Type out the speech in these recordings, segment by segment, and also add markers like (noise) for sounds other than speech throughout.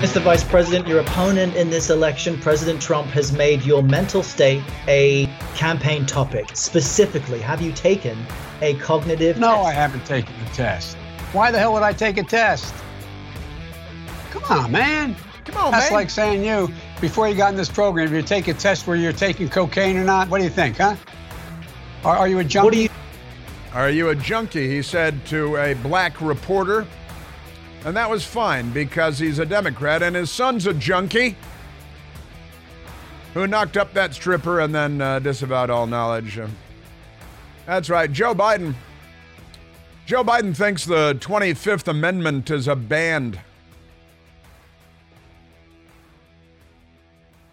Mr. Vice President, your opponent in this election, President Trump, has made your mental state a campaign topic. Specifically, have you taken a cognitive No, test? I haven't taken the test. Why the hell would I take a test? Come on, man. Come on, That's man. like saying you, before you got in this program, you take a test where you're taking cocaine or not, what do you think, huh? Are, are you a junkie? What do you Are you a junkie? He said to a black reporter. And that was fine because he's a Democrat and his son's a junkie who knocked up that stripper and then uh, disavowed all knowledge. Uh, That's right, Joe Biden. Joe Biden thinks the 25th Amendment is a band.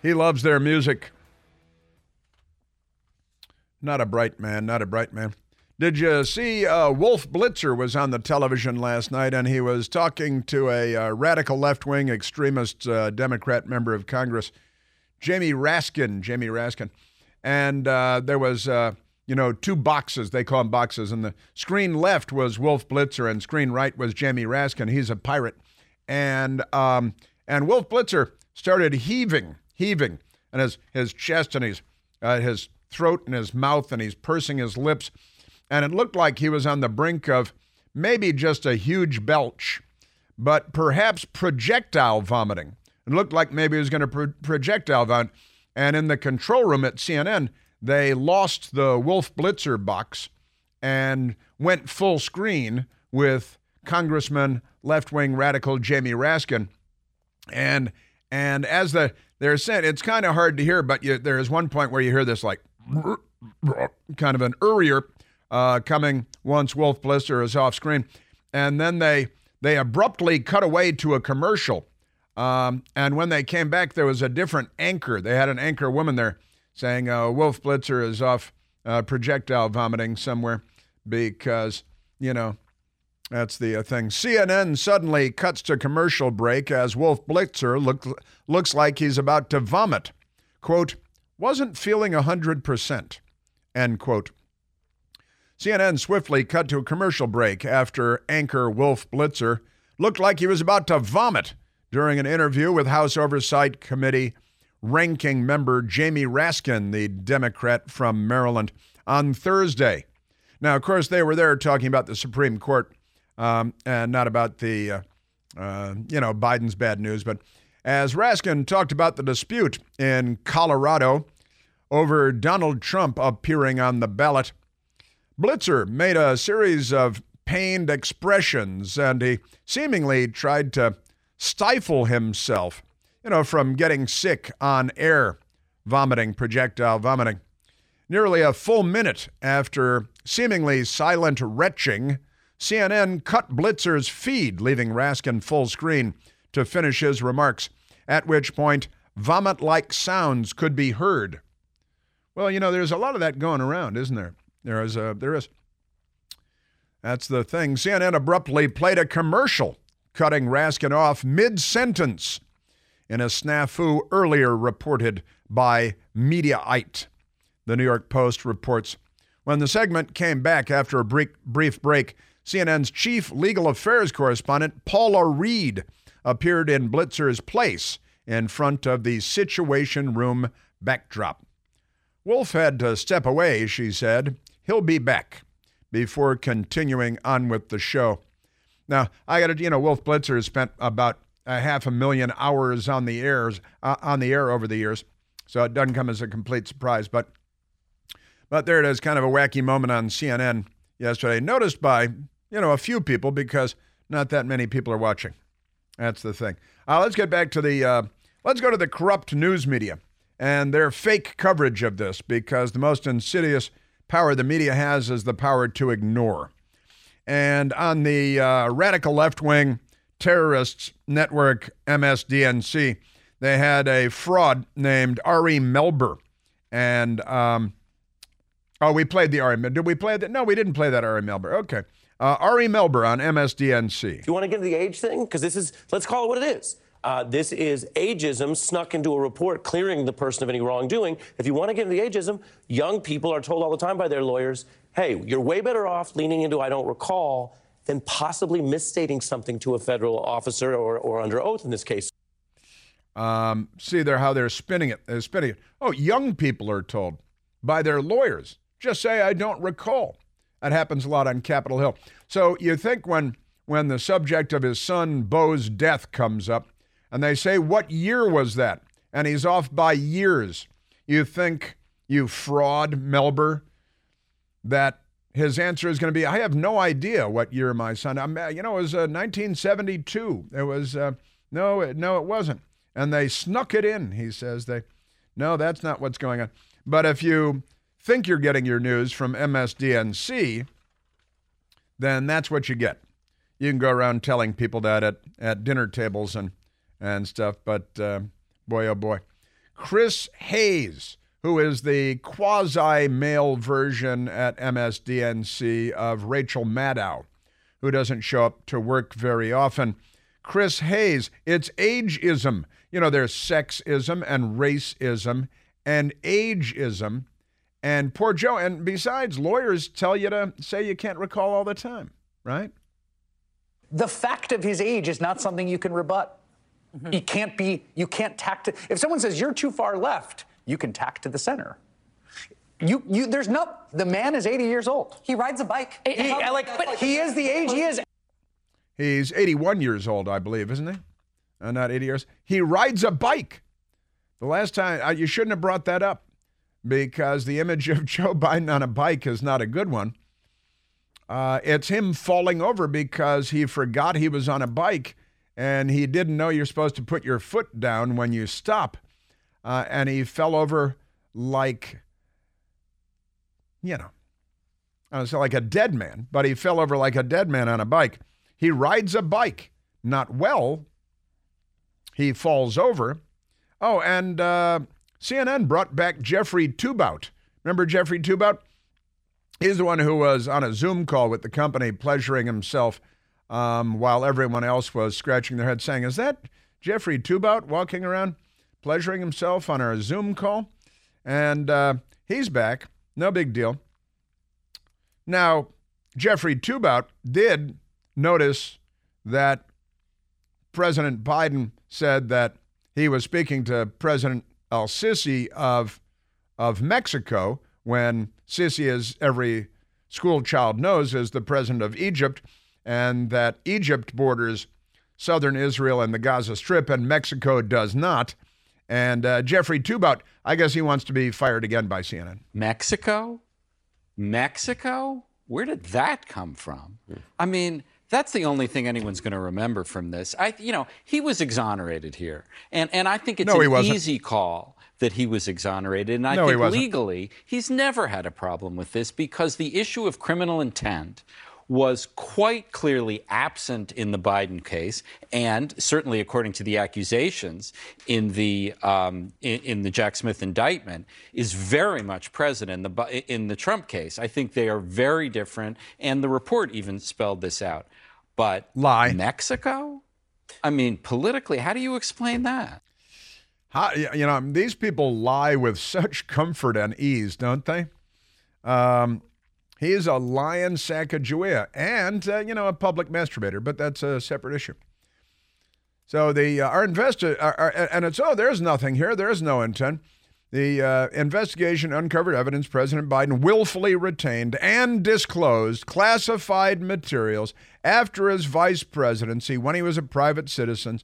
He loves their music. Not a bright man, not a bright man. Did you see uh, Wolf Blitzer was on the television last night and he was talking to a uh, radical left wing extremist uh, Democrat member of Congress, Jamie Raskin. Jamie Raskin. And uh, there was, uh, you know, two boxes. They call them boxes. And the screen left was Wolf Blitzer and screen right was Jamie Raskin. He's a pirate. And, um, and Wolf Blitzer started heaving, heaving, and his, his chest and his, uh, his throat and his mouth, and he's pursing his lips and it looked like he was on the brink of maybe just a huge belch, but perhaps projectile vomiting. It looked like maybe he was going to pro- projectile vomit. And in the control room at CNN, they lost the Wolf Blitzer box and went full screen with Congressman left wing radical Jamie Raskin. And and as the they're saying, it's kind of hard to hear, but you, there is one point where you hear this like kind of an urier uh, coming once Wolf Blitzer is off screen, and then they they abruptly cut away to a commercial. Um, and when they came back, there was a different anchor. They had an anchor woman there saying uh, Wolf Blitzer is off uh, projectile vomiting somewhere because you know that's the uh, thing. CNN suddenly cuts to commercial break as Wolf Blitzer look, looks like he's about to vomit. Quote, wasn't feeling 100%, end quote. CNN swiftly cut to a commercial break after anchor Wolf Blitzer looked like he was about to vomit during an interview with House Oversight Committee ranking member Jamie Raskin, the Democrat from Maryland, on Thursday. Now, of course, they were there talking about the Supreme Court um, and not about the, uh, uh, you know, Biden's bad news. But as Raskin talked about the dispute in Colorado over Donald Trump appearing on the ballot, Blitzer made a series of pained expressions and he seemingly tried to stifle himself, you know, from getting sick on air, vomiting, projectile vomiting. Nearly a full minute after seemingly silent retching, CNN cut Blitzer's feed, leaving Raskin full screen to finish his remarks, at which point vomit like sounds could be heard. Well, you know, there's a lot of that going around, isn't there? There is a there is. That's the thing. CNN abruptly played a commercial, cutting Raskin off mid-sentence in a snafu earlier reported by Mediaite. The New York Post reports. When the segment came back after a brief, brief break, CNN's chief legal affairs correspondent, Paula Reid, appeared in Blitzer's place in front of the Situation Room backdrop. Wolf had to step away, she said. He'll be back before continuing on with the show. Now, I got to, you know, Wolf Blitzer has spent about a half a million hours on the airs uh, on the air over the years, so it doesn't come as a complete surprise. But, but there it is, kind of a wacky moment on CNN yesterday, noticed by you know a few people because not that many people are watching. That's the thing. Uh, let's get back to the. Uh, let's go to the corrupt news media and their fake coverage of this because the most insidious power the media has is the power to ignore. And on the uh, radical left wing terrorists network MSDNC. They had a fraud named Ari Melber, and um, oh, we played the Ari. Did we play that? No, we didn't play that Ari Melber. Okay, uh, Ari Melber on MSDNC. Do You want to get into the age thing? Because this is, let's call it what it is. Uh, this is ageism snuck into a report clearing the person of any wrongdoing. If you want to get into the ageism, young people are told all the time by their lawyers, hey, you're way better off leaning into I don't recall than possibly misstating something to a federal officer or, or under oath in this case. Um, see there how they're spinning it. They're spinning it. Oh, young people are told by their lawyers, just say I don't recall. That happens a lot on Capitol Hill. So you think when when the subject of his son Beau's death comes up, and they say, What year was that? And he's off by years. You think, you fraud, Melber, that his answer is going to be, I have no idea what year my son, I'm, you know, it was uh, 1972. It was, uh, no, it, no, it wasn't. And they snuck it in, he says. They, no, that's not what's going on. But if you think you're getting your news from MSDNC, then that's what you get. You can go around telling people that at, at dinner tables and and stuff. But uh, boy, oh boy. Chris Hayes, who is the quasi male version at MSDNC of Rachel Maddow, who doesn't show up to work very often. Chris Hayes, it's ageism. You know, there's sexism and racism and ageism. And poor Joe, and besides, lawyers tell you to say you can't recall all the time, right? The fact of his age is not something you can rebut. Mm-hmm. You can't be, you can't tack to, if someone says you're too far left, you can tack to the center. You, you, there's no, the man is 80 years old. He rides a bike. He, like, but he is the age he is. He's 81 years old, I believe, isn't he? Uh, not 80 years. He rides a bike. The last time, uh, you shouldn't have brought that up because the image of (laughs) Joe Biden on a bike is not a good one. Uh, it's him falling over because he forgot he was on a bike and he didn't know you're supposed to put your foot down when you stop. Uh, and he fell over like, you know, I was like a dead man, but he fell over like a dead man on a bike. He rides a bike, not well. He falls over. Oh, and uh, CNN brought back Jeffrey Toobin. Remember Jeffrey Toobin? He's the one who was on a Zoom call with the company, pleasuring himself um, while everyone else was scratching their head saying, Is that Jeffrey Toobin walking around pleasuring himself on our Zoom call? And uh, he's back. No big deal. Now, Jeffrey Toobin did notice that President Biden said that he was speaking to President El Sisi of, of Mexico when Sisi, as every school child knows, is the president of Egypt and that Egypt borders southern Israel and the Gaza Strip, and Mexico does not. And uh, Jeffrey Toobin, I guess he wants to be fired again by CNN. Mexico? Mexico? Where did that come from? I mean, that's the only thing anyone's going to remember from this. I, you know, he was exonerated here, and and I think it's no, an easy call that he was exonerated. And I no, think he legally, he's never had a problem with this because the issue of criminal intent was quite clearly absent in the Biden case, and certainly according to the accusations in the um, in, in, the Jack Smith indictment, is very much present in the in the Trump case. I think they are very different, and the report even spelled this out. But lie Mexico. I mean, politically, how do you explain that? How, you know, these people lie with such comfort and ease, don't they? Um, He's a lion Sacagawea and, uh, you know, a public masturbator, but that's a separate issue. So the uh, our investor, and it's, oh, there's nothing here. There's no intent. The uh, investigation uncovered evidence President Biden willfully retained and disclosed classified materials after his vice presidency when he was a private citizen,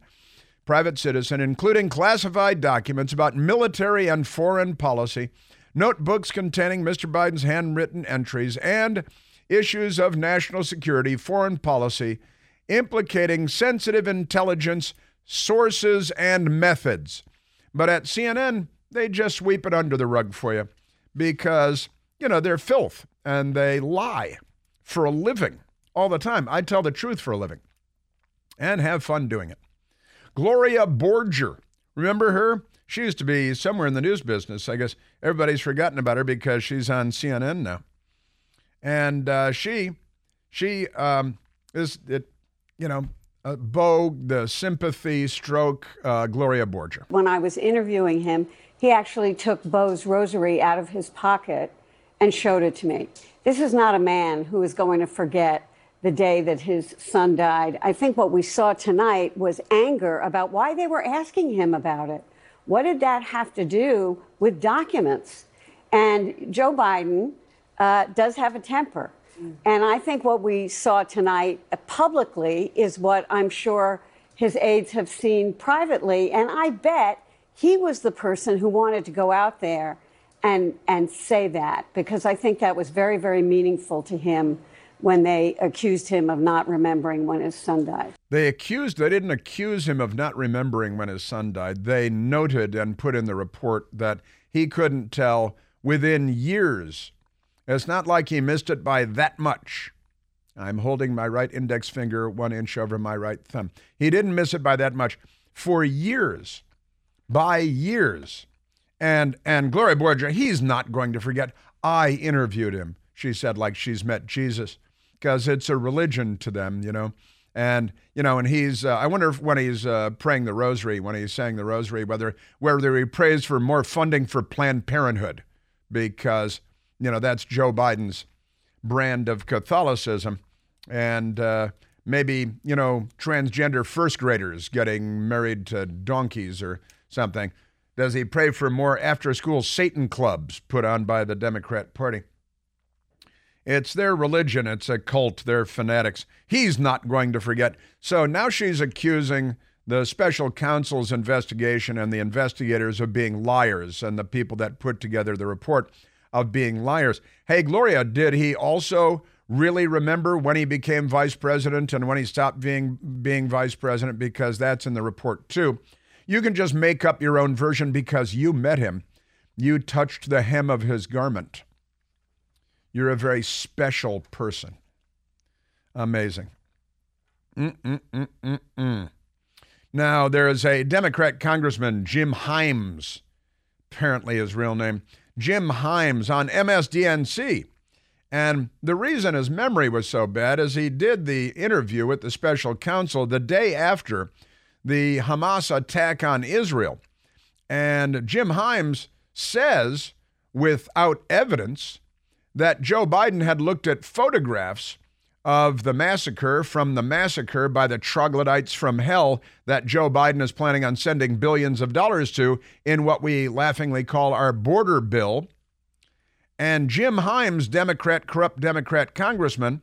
private citizen, including classified documents about military and foreign policy notebooks containing Mr. Biden's handwritten entries, and issues of national security, foreign policy, implicating sensitive intelligence sources and methods. But at CNN, they just sweep it under the rug for you because, you know, they're filth and they lie for a living all the time. I tell the truth for a living. and have fun doing it. Gloria Borger, remember her? She used to be somewhere in the news business. I guess everybody's forgotten about her because she's on CNN now. And uh, she, she um, is it, you know, uh, Vogue, the sympathy stroke uh, Gloria Borger. When I was interviewing him, he actually took Beau's rosary out of his pocket and showed it to me. This is not a man who is going to forget the day that his son died. I think what we saw tonight was anger about why they were asking him about it. What did that have to do with documents? And Joe Biden uh, does have a temper. And I think what we saw tonight publicly is what I'm sure his aides have seen privately. And I bet he was the person who wanted to go out there and, and say that because I think that was very, very meaningful to him when they accused him of not remembering when his son died. They accused, they didn't accuse him of not remembering when his son died. They noted and put in the report that he couldn't tell within years it's not like he missed it by that much. I'm holding my right index finger one inch over my right thumb. He didn't miss it by that much for years, by years. And and Gloria Borger, he's not going to forget. I interviewed him. She said, like she's met Jesus, because it's a religion to them, you know. And you know, and he's. Uh, I wonder if when he's uh, praying the Rosary, when he's saying the Rosary, whether whether he prays for more funding for Planned Parenthood, because you know, that's Joe Biden's brand of Catholicism. And uh, maybe, you know, transgender first graders getting married to donkeys or something. Does he pray for more after school Satan clubs put on by the Democrat Party? It's their religion, it's a cult, they're fanatics. He's not going to forget. So now she's accusing the special counsel's investigation and the investigators of being liars and the people that put together the report of being liars. Hey, Gloria, did he also really remember when he became vice president and when he stopped being being vice president? Because that's in the report too. You can just make up your own version because you met him. You touched the hem of his garment. You're a very special person. Amazing. Mm-mm-mm-mm-mm. Now, there is a Democrat Congressman, Jim Himes, apparently his real name, Jim Himes on MSDNC. And the reason his memory was so bad is he did the interview with the special counsel the day after the Hamas attack on Israel. And Jim Himes says, without evidence, that Joe Biden had looked at photographs of the massacre from the massacre by the troglodytes from hell that Joe Biden is planning on sending billions of dollars to in what we laughingly call our border bill. And Jim Himes, Democrat, corrupt Democrat congressman,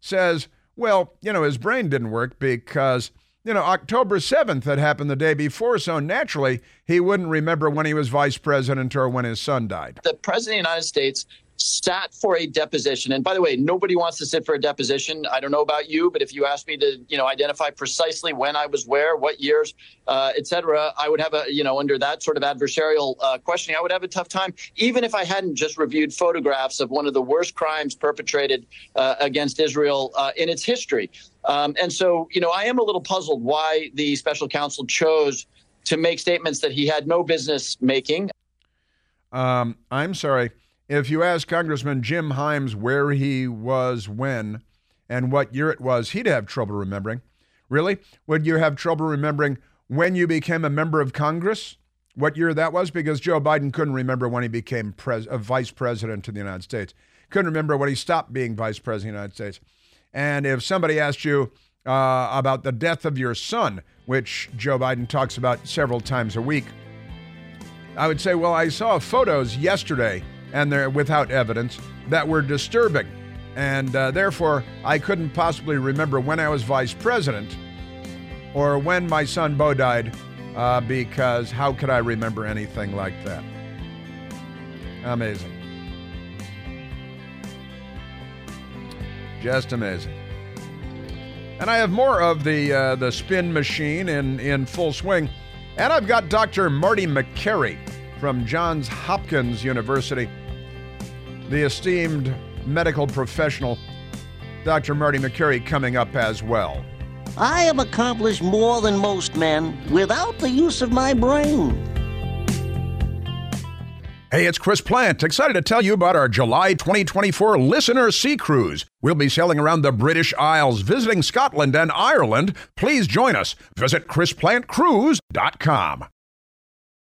says, well, you know, his brain didn't work because, you know, October 7th had happened the day before, so naturally he wouldn't remember when he was vice president or when his son died. The president of the United States sat for a deposition. And by the way, nobody wants to sit for a deposition. I don't know about you, but if you asked me to, you know, identify precisely when I was where, what years, uh, et cetera, I would have a, you know, under that sort of adversarial uh, questioning, I would have a tough time, even if I hadn't just reviewed photographs of one of the worst crimes perpetrated uh, against Israel uh, in its history. Um, and so, you know, I am a little puzzled why the special counsel chose to make statements that he had no business making. Um, I'm sorry. If you ask Congressman Jim Himes where he was when and what year it was, he'd have trouble remembering. Really? Would you have trouble remembering when you became a member of Congress? What year that was? Because Joe Biden couldn't remember when he became pres- a vice president of the United States. Couldn't remember when he stopped being vice president of the United States. And if somebody asked you uh, about the death of your son, which Joe Biden talks about several times a week, I would say, well, I saw photos yesterday and they're without evidence that were disturbing. And uh, therefore, I couldn't possibly remember when I was vice president or when my son Beau died, uh, because how could I remember anything like that? Amazing. Just amazing. And I have more of the uh, the spin machine in, in full swing. And I've got Dr. Marty Makary from Johns Hopkins University, the esteemed medical professional, Dr. Marty Makary, coming up as well. I have accomplished more than most men without the use of my brain. Hey, it's Chris Plante. Excited to tell you about our July 2024 Listener Sea Cruise. We'll be sailing around the British Isles, visiting Scotland and Ireland. Please join us. Visit ChrisPlanteCruise.com.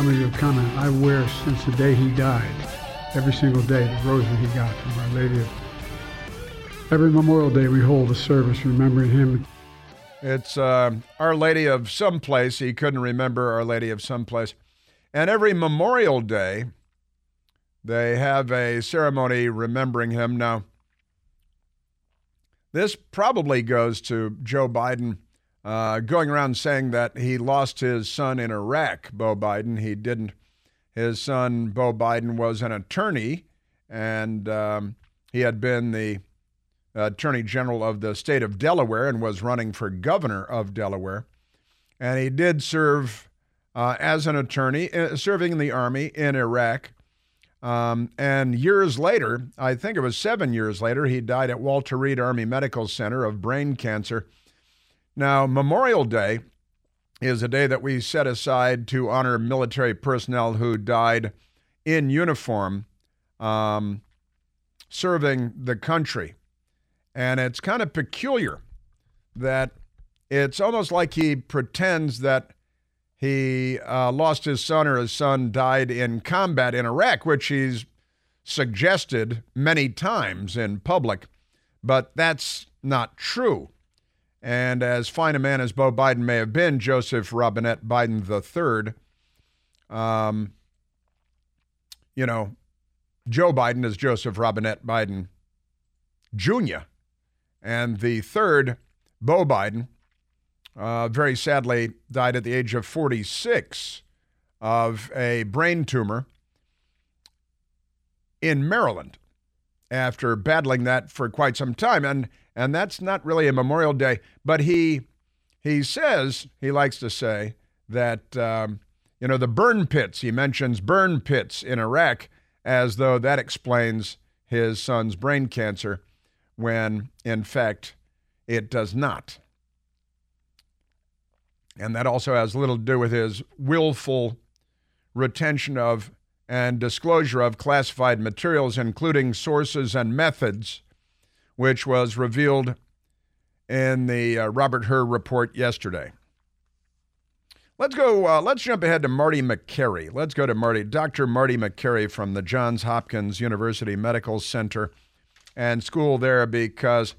Some of your comment I wear since the day he died. Every single day, the rosary he got from Our Lady. Every Memorial Day, we hold a service remembering him. It's uh, Our Lady of Someplace. He couldn't remember Our Lady of Someplace. And every Memorial Day, they have a ceremony remembering him. Now, this probably goes to Joe Biden uh, going around saying that he lost his son in Iraq, Beau Biden. He didn't. His son, Beau Biden, was an attorney, and um, he had been the attorney general of the state of Delaware and was running for governor of Delaware. And he did serve uh, as an attorney, uh, serving in the army in Iraq. Um, and years later, I think it was seven years later, he died at Walter Reed Army Medical Center of brain cancer. Now, Memorial Day is a day that we set aside to honor military personnel who died in uniform um, serving the country. And it's kind of peculiar that it's almost like he pretends that he uh, lost his son or his son died in combat in Iraq, which he's suggested many times in public. But that's not true. And as fine a man as Beau Biden may have been, Joseph Robinette Biden III, um, you know, Joe Biden is Joseph Robinette Biden Jr. And the third, Beau Biden, uh, very sadly died at the age of 46 of a brain tumor in Maryland after battling that for quite some time. And and that's not really a Memorial Day, but he he says he likes to say that um, you know the burn pits. He mentions burn pits in Iraq as though that explains his son's brain cancer, when in fact it does not. And that also has little to do with his willful retention of and disclosure of classified materials, including sources and methods, which was revealed in the uh, Robert Hur report yesterday. Let's go. Uh, let's jump ahead to Marty Makary. Let's go to Marty, Dr. Marty Makary from the Johns Hopkins University Medical Center and school there, because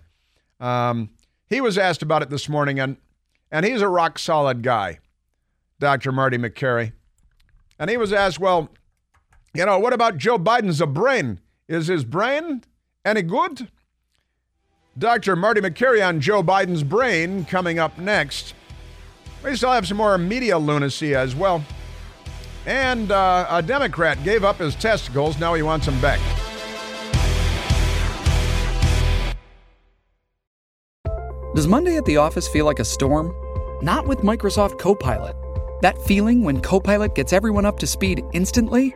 um, he was asked about it this morning, and and he's a rock solid guy, Dr. Marty Makary. And he was asked, well, you know, what about Joe Biden's a brain? Is his brain any good? Dr. Marty Makary on Joe Biden's brain coming up next. We still have some more media lunacy as well. And uh, a Democrat gave up his testicles. Now he wants them back. Does Monday at the office feel like a storm? Not with Microsoft Copilot. That feeling when Copilot gets everyone up to speed instantly?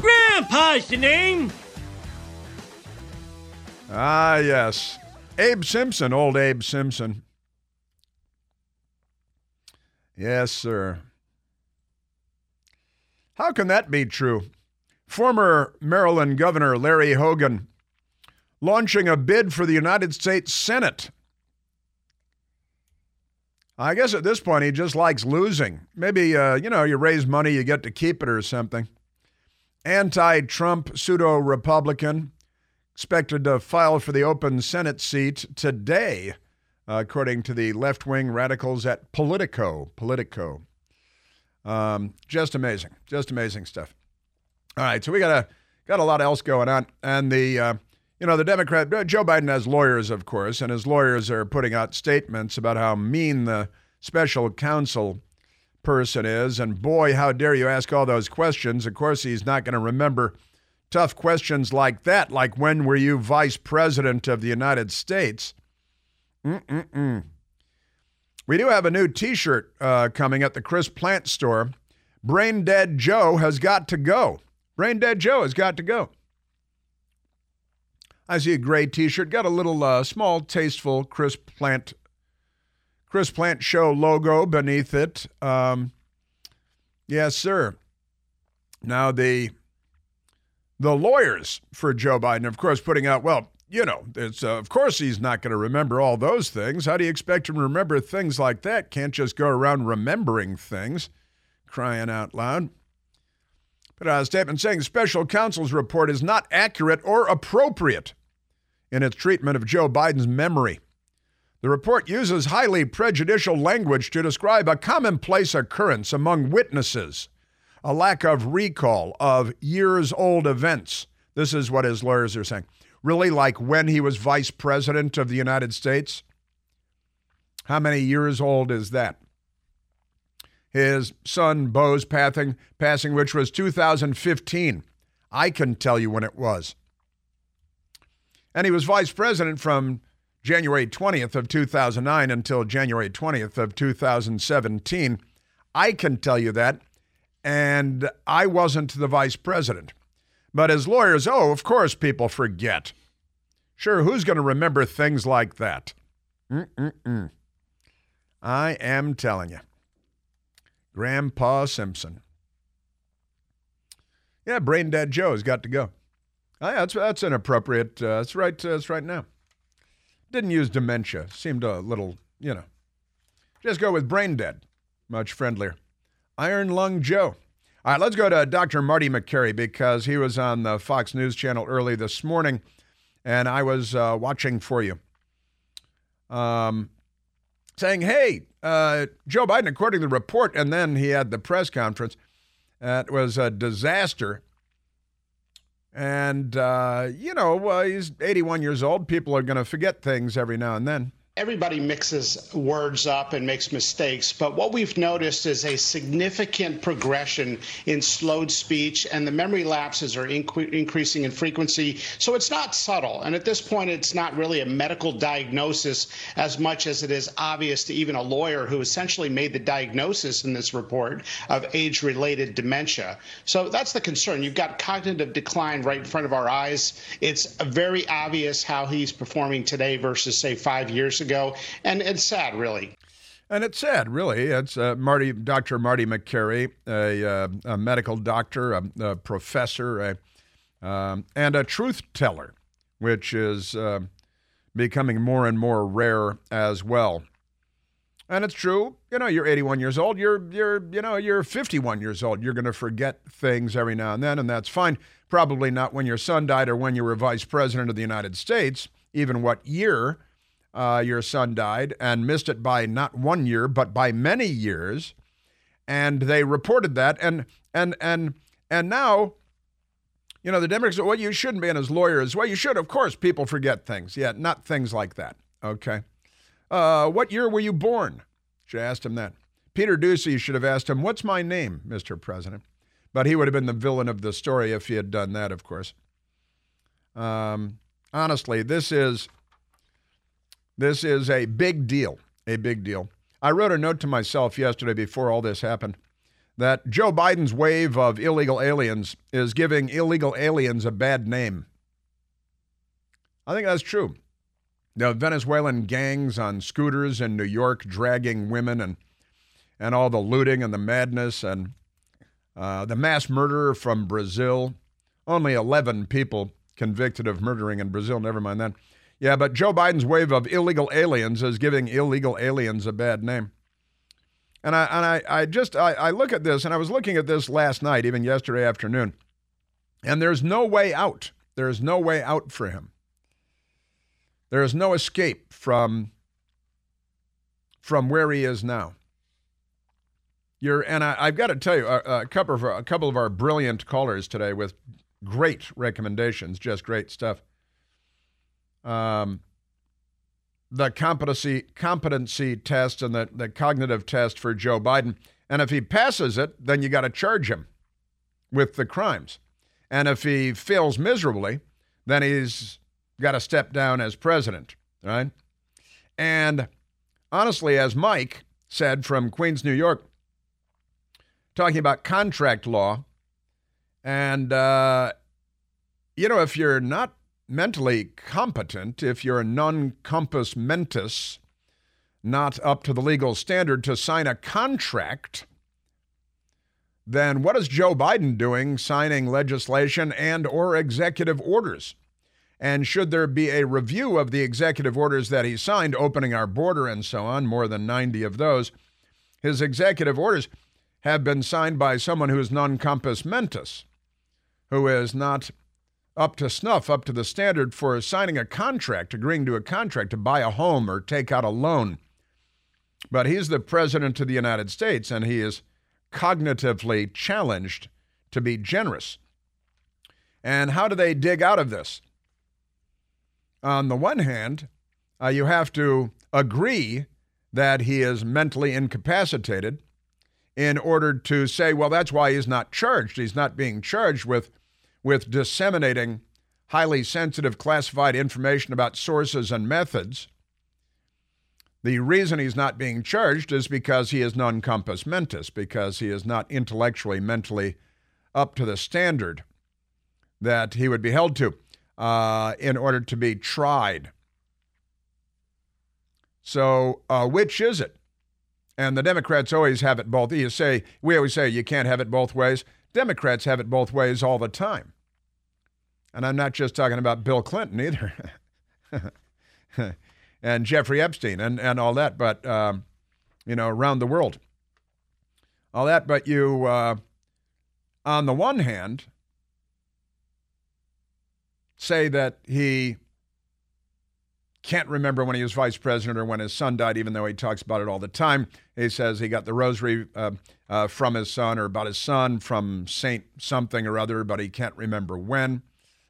Grandpa's the name. Ah, yes. Abe Simpson, old Abe Simpson. Yes, sir. How can that be true? Former Maryland Governor Larry Hogan launching a bid for the United States Senate. I guess at this point he just likes losing. Maybe uh, you know you raise money, you get to keep it or something. Anti-Trump pseudo-Republican expected to file for the open Senate seat today, uh, according to the left-wing radicals at Politico. Politico. Um, just amazing, just amazing stuff. All right, so we got a got a lot else going on, and the uh, you know the Democrat Joe Biden has lawyers, of course, and his lawyers are putting out statements about how mean the special counsel person is, and boy, how dare you ask all those questions? Of course, he's not going to remember tough questions like that, like when were you vice president of the United States? Mm-mm-mm. We do have a new T-shirt uh, coming at the Chris Plante store. Brain Dead Joe has got to go. Brain Dead Joe has got to go. I see a gray T-shirt, got a little uh, small, tasteful Chris Plante Chris Plante Show logo beneath it. Um, yes, sir. Now the the lawyers for Joe Biden, of course, putting out well, you know, it's uh, of course he's not going to remember all those things. How do you expect him to remember things like that? Can't just go around remembering things, crying out loud. But a statement saying special counsel's report is not accurate or appropriate in its treatment of Joe Biden's memory. The report uses highly prejudicial language to describe a commonplace occurrence among witnesses, a lack of recall of years old events. This is what his lawyers are saying. Really, like when he was vice president of the United States? How many years old is that? His son, Beau's passing, passing, which was 2015. I can tell you when it was. And he was vice president from January 20th of 2009 until January 20th of 2017. I can tell you that. And I wasn't the vice president. But as lawyers, oh, of course people forget. Sure, who's going to remember things like that? Mm-mm-mm. I am telling you. Grandpa Simpson. Yeah, brain dead Joe's got to go. Oh, yeah, that's that's inappropriate. Uh, that's right. Uh, that's right now. Didn't use dementia. Seemed a little, you know. Just go with brain dead. Much friendlier. Iron Lung Joe. All right, let's go to Dr. Marty Makary because he was on the Fox News channel early this morning, and I was uh, watching for you. Um, saying, hey, uh, Joe Biden, according to the report, and then he had the press conference, that was a disaster. And, uh, you know, uh, he's 81 years old. People are going to forget things every now and then everybody mixes words up and makes mistakes, but what we've noticed is a significant progression in slowed speech, and the memory lapses are inc- increasing in frequency. So it's not subtle. And at this point, it's not really a medical diagnosis as much as it is obvious to even a lawyer who essentially made the diagnosis in this report of age related dementia. So that's the concern. You've got cognitive decline right in front of our eyes. It's very obvious how he's performing today versus, say, five years ago ago, and it's sad, really. And it's sad, really. It's uh, Marty, Dr. Marty Makary, a, uh, a medical doctor, a, a professor, a, um, and a truth teller, which is uh, becoming more and more rare as well. And it's true. You know, you're 81 years old. You're you're you know you're 51 years old. You're going to forget things every now and then, and that's fine. Probably not when your son died or when you were vice president of the United States, even what year uh, your son died and missed it by not one year, but by many years. And they reported that. And and and and now, you know, the Democrats well, you shouldn't be in as lawyers. Well, you should. Of course, people forget things. Yeah, not things like that. Okay. Uh, what year were you born? Should have asked him that. Peter Doocy should have asked him, What's my name, Mr. President? But he would have been the villain of the story if he had done that, of course. Um, honestly, this is this is a big deal, a big deal. I wrote a note to myself yesterday before all this happened that Joe Biden's wave of illegal aliens is giving illegal aliens a bad name. I think that's true. The Venezuelan gangs on scooters in New York dragging women and and all the looting and the madness and uh, the mass murderer from Brazil. Only 11 people convicted of murdering in Brazil. Never mind that. Yeah, but Joe Biden's wave of illegal aliens is giving illegal aliens a bad name. And I and I, I just I, I look at this and I was looking at this last night, even yesterday afternoon, and there's no way out. There is no way out for him. There is no escape from from where he is now. You're, and I, have got to tell you, a, a, couple of a couple of our brilliant callers today with great recommendations, just great stuff. Um, the competency competency test and the, the cognitive test for Joe Biden, and if he passes it, then you got to charge him with the crimes, and if he fails miserably, then he's got to step down as president, right? And honestly, as Mike said from Queens, New York, talking about contract law. And, uh, you know, if you're not mentally competent, if you're a non compos mentis, not up to the legal standard to sign a contract, then what is Joe Biden doing signing legislation and or executive orders? And should there be a review of the executive orders that he signed, opening our border and so on, more than 90 of those, his executive orders, have been signed by someone who is non compos mentis, who is not up to snuff, up to the standard for signing a contract, agreeing to a contract to buy a home or take out a loan. But he's the president of the United States and he is cognitively challenged to be generous. And how do they dig out of this? On the one hand, uh, you have to agree that he is mentally incapacitated in order to say, well, that's why he's not charged. He's not being charged with, with disseminating highly sensitive classified information about sources and methods. The reason he's not being charged is because he is non compos mentis, because he is not intellectually, mentally up to the standard that he would be held to uh, in order to be tried. So, uh, which is it? And the Democrats always have it both. You say, we always say you can't have it both ways. Democrats have it both ways all the time. And I'm not just talking about Bill Clinton either, (laughs) and Jeffrey Epstein and, and all that, but, um, you know, around the world. All that, but you, uh, on the one hand, say that he can't remember when he was vice president or when his son died, even though he talks about it all the time. He says he got the rosary uh, uh, from his son or about his son from Saint something or other, but he can't remember when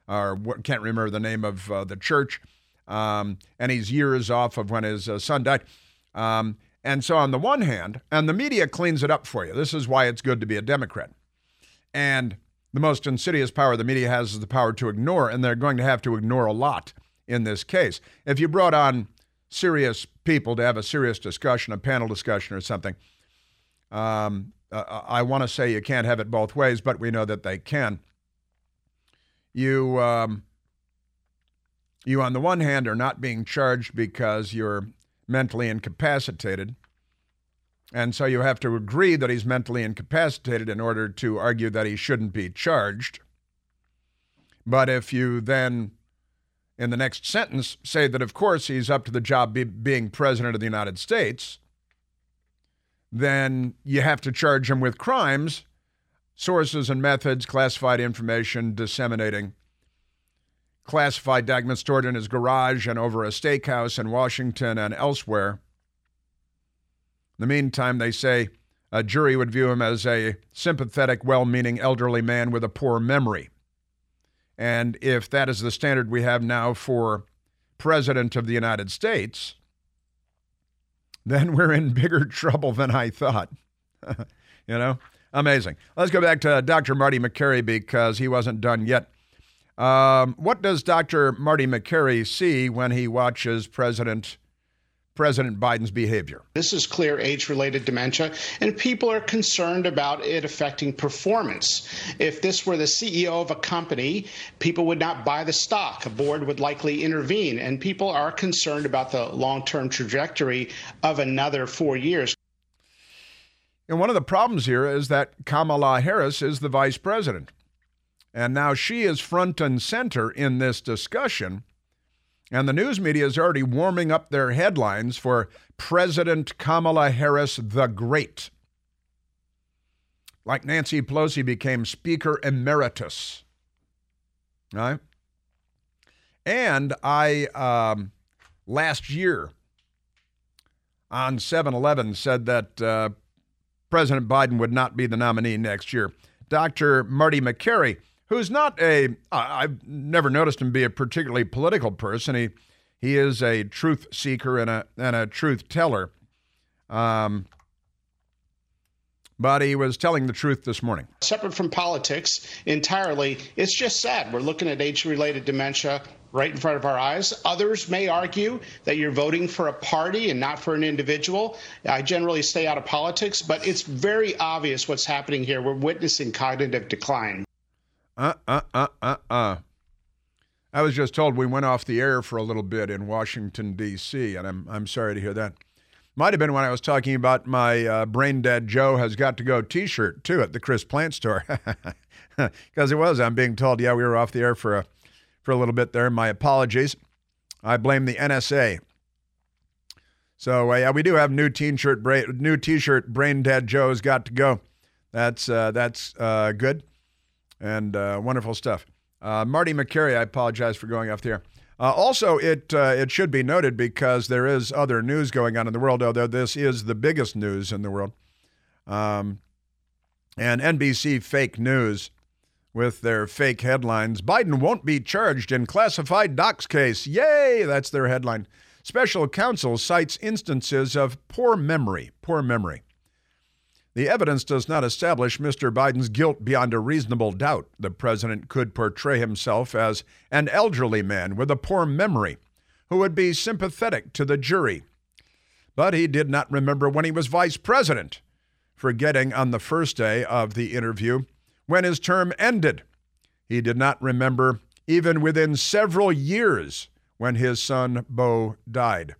or can't remember the name of uh, the church. Um, and he's years off of when his uh, son died. Um, and so, on the one hand, and the media cleans it up for you. This is why it's good to be a Democrat. And the most insidious power the media has is the power to ignore, and they're going to have to ignore a lot in this case. If you brought on serious people to have a serious discussion, a panel discussion or something, um, uh, I want to say you can't have it both ways, but we know that they can. You, um, you on the one hand are not being charged because you're mentally incapacitated. And so you have to agree that he's mentally incapacitated in order to argue that he shouldn't be charged. But if you then in the next sentence say that, of course, he's up to the job be, being president of the United States, then you have to charge him with crimes, sources and methods, classified information, disseminating classified documents stored in his garage and over a steakhouse in Washington and elsewhere. In the meantime, they say a jury would view him as a sympathetic, well meaning elderly man with a poor memory. And if that is the standard we have now for President of the United States, then we're in bigger (laughs) trouble than I thought. (laughs) you know, amazing. Let's go back to Dr. Marty Makary because he wasn't done yet. Um, what does Dr. Marty Makary see when he watches President President Biden's behavior. This is clear age related dementia, and people are concerned about it affecting performance. If this were the CEO of a company, people would not buy the stock. A board would likely intervene, and people are concerned about the long term trajectory of another four years. And one of the problems here is that Kamala Harris is the vice president. And now she is front and center in this discussion And the news media is already warming up their headlines for President Kamala Harris the Great. Like Nancy Pelosi became Speaker Emeritus. Right? And I, um, last year on 7 Eleven, said that uh, President Biden would not be the nominee next year. Dr. Marty Makary, who's not a, I've never noticed him be a particularly political person. He, he is a truth seeker and a, and a truth teller. Um, but he was telling the truth this morning. Separate from politics entirely, it's just sad. We're looking at age related dementia right in front of our eyes. Others may argue that you're voting for a party and not for an individual. I generally stay out of politics, but it's very obvious what's happening here. We're witnessing cognitive decline. Uh, uh, uh, uh, uh. I was just told we went off the air for a little bit in Washington, D.C., and I'm, I'm sorry to hear that. Might have been when I was talking about my uh, Brain Dead Joe Has Got to Go t shirt, too, at the Chris Plante store. (laughs) Because it was. I'm being told, yeah, we were off the air for a for a little bit there. My apologies. I blame the NSA. So uh, yeah, we do have new t-shirt, bra- new t-shirt. Brain Dead Joe's got to go. That's uh, that's uh, good and uh, wonderful stuff. Uh, Marty Makary, I apologize for going off the air. Uh, also, it it should be noted because there is other news going on in the world, although this is the biggest news in the world. Um, and NBC fake news with their fake headlines. Biden won't be charged in classified docs case. Yay! That's their headline. Special counsel cites instances of poor memory. Poor memory. The evidence does not establish Mr. Biden's guilt beyond a reasonable doubt. The president could portray himself as an elderly man with a poor memory who would be sympathetic to the jury. But he did not remember when he was vice president, forgetting on the first day of the interview when his term ended. He did not remember even within several years when his son Beau died.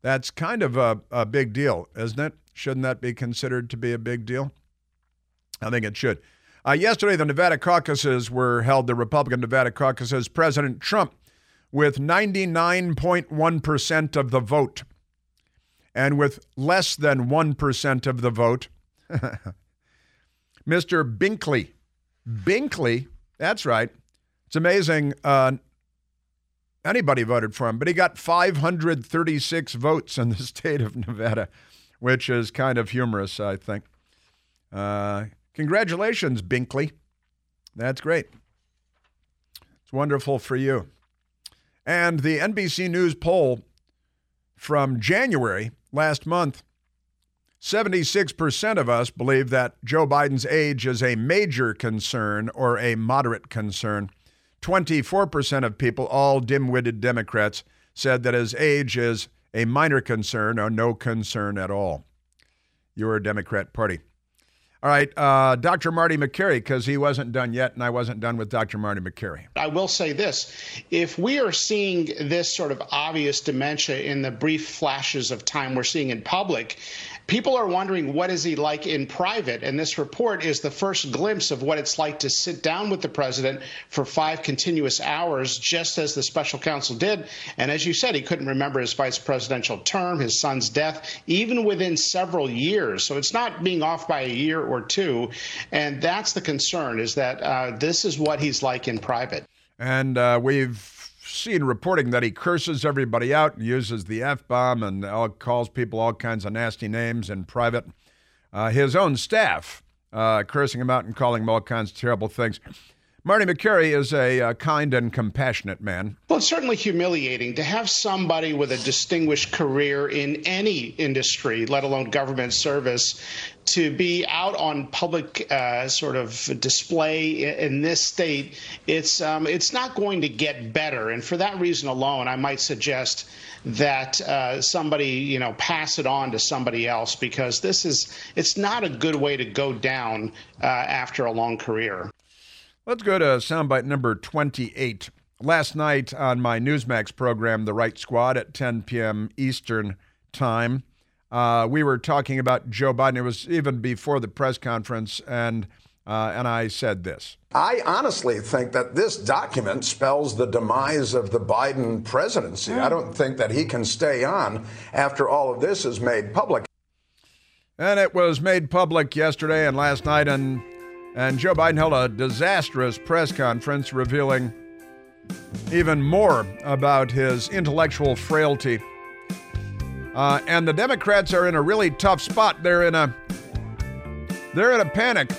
That's kind of a, a big deal, isn't it? Shouldn't that be considered to be a big deal? I think it should. Uh, yesterday, the Nevada caucuses were held, the Republican Nevada caucuses. President Trump with 99.1% of the vote. And with less than 1% of the vote, (laughs) Mr. Binkley Binkley, that's right. It's amazing. Uh, anybody voted for him, but he got 536 votes in the (laughs) state of Nevada, which is kind of humorous, I think. Uh, congratulations, Binkley. That's great. It's wonderful for you. And the NBC News poll from January last month 76% of us believe that Joe Biden's age is a major concern or a moderate concern. 24% of people, all dim witted Democrats, said that his age is a minor concern or no concern at all. You're a Democrat Party. All right, uh, Dr. Marty Makary, because he wasn't done yet, and I wasn't done with Dr. Marty Makary. I will say this if we are seeing this sort of obvious dementia in the brief flashes of time we're seeing in public, people are wondering what is he like in private? And this report is the first glimpse of what it's like to sit down with the president for five continuous hours just as the special counsel did. And as you said he couldn't remember his vice presidential term his son's death even within several years. So it's not being off by a year or two. And that's the concern is that uh, this is what he's like in private. And uh, we've seen reporting that he curses everybody out and uses the F bomb and all, calls people all kinds of nasty names in private. Uh, his own staff uh, cursing him out and calling him all kinds of terrible things. Marty Makary is a uh, kind and compassionate man. Well, it's certainly humiliating to have somebody with a distinguished career in any industry, let alone government service, to be out on public uh, sort of display in this state. It's um, it's not going to get better, and for that reason alone, I might suggest that uh, somebody you know pass it on to somebody else because this is it's not a good way to go down uh, after a long career. Let's go to soundbite number 28. Last night on my Newsmax program, The Right Squad, at 10 p.m. Eastern Time, uh, we were talking about Joe Biden. It was even before the press conference, and Uh, and I said this. I honestly think that this document spells the demise of the Biden presidency. I don't think that he can stay on after all of this is made public. And it was made public yesterday and last night, and and Joe Biden held a disastrous press conference revealing even more about his intellectual frailty. Uh, and the Democrats are in a really tough spot. They're in a they're in a panic,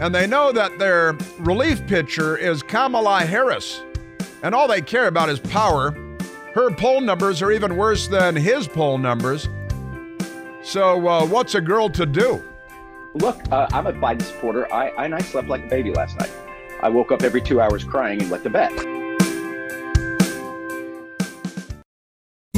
and they know that their relief pitcher is Kamala Harris, and all they care about is power. Her poll numbers are even worse than his poll numbers. So, uh, what's a girl to do? Look, uh, I'm a Biden supporter. I, and I slept like a baby last night. I woke up every two hours crying and went to bed.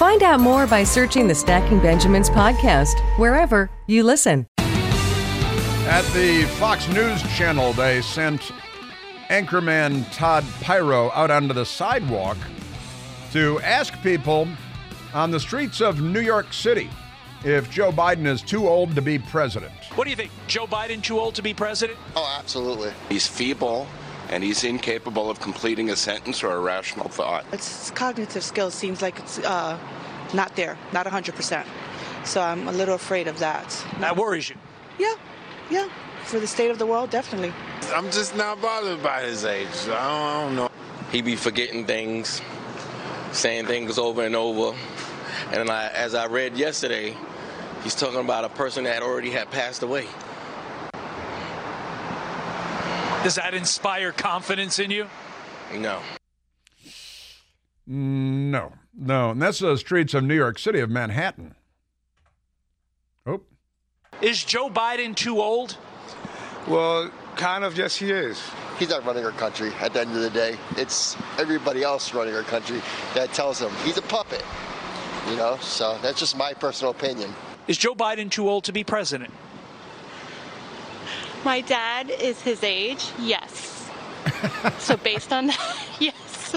Find out more by searching the Stacking Benjamins podcast wherever you listen. At the Fox News channel, they sent anchorman Todd Piro out onto the sidewalk to ask people on the streets of New York City if Joe Biden is too old to be president. What do you think? Joe Biden too old to be president? Oh, absolutely. He's feeble and he's incapable of completing a sentence or a rational thought. His cognitive skills seems like it's uh, not there, not 100%. So I'm a little afraid of that. That worries you? Yeah, yeah. For the state of the world, definitely. I'm just not bothered by his age. I don't, I don't know. He be forgetting things, saying things over and over. And I, as I read yesterday, he's talking about a person that already had passed away. Does that inspire confidence in you? No. No, no. And that's the streets of New York City, of Manhattan. Oh, Is Joe Biden too old? Well, kind of, yes, he is. He's not running our country at the end of the day. It's everybody else running our country that tells him he's a puppet. You know, so that's just my personal opinion. Is Joe Biden too old to be president? My dad is his age, yes. (laughs) so based on that, (laughs) yes.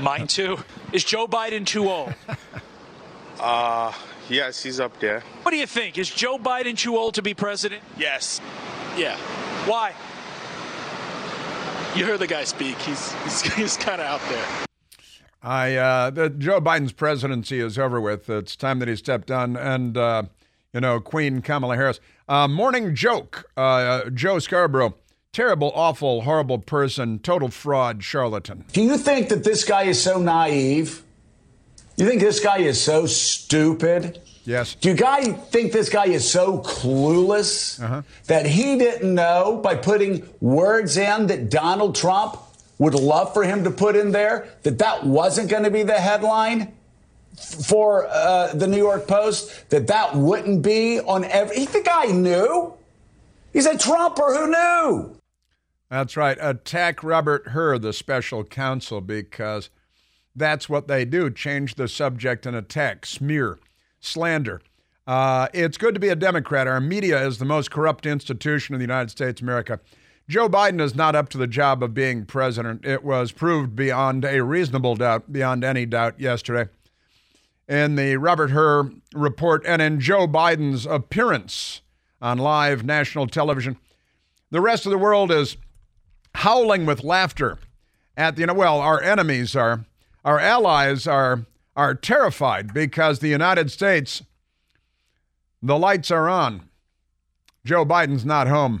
Mine too. Is Joe Biden too old? (laughs) Uh, yes, he's up there. What do you think? Is Joe Biden too old to be president? Yes. Yeah. Why? You heard the guy speak. He's he's, he's kind of out there. I uh, the Joe Biden's presidency is over with. It's time that he stepped down, and uh, you know Queen Kamala Harris. Uh, morning joke. Uh, Joe Scarborough, terrible, awful, horrible person, total fraud, charlatan. Do you think that this guy is so naive? You think this guy is so stupid? Yes. Do you guy think this guy is so clueless that he didn't know by putting words in that Donald Trump would love for him to put in there that that wasn't going to be the headline for uh, the New York Post? That that wouldn't be on every. The guy knew. He's a Trumper who knew. That's right. Attack Robert Hur, the special counsel, because that's what they do change the subject and attack, smear, slander. Uh, it's good to be a Democrat. Our media is the most corrupt institution in the United States, America. Joe Biden is not up to the job of being president. It was proved beyond a reasonable doubt, beyond any doubt, yesterday in the Robert Hur report and in Joe Biden's appearance on live national television. The rest of the world is howling with laughter at the, you know, well, our enemies are, our allies are, are terrified because the United States, the lights are on. Joe Biden's not home.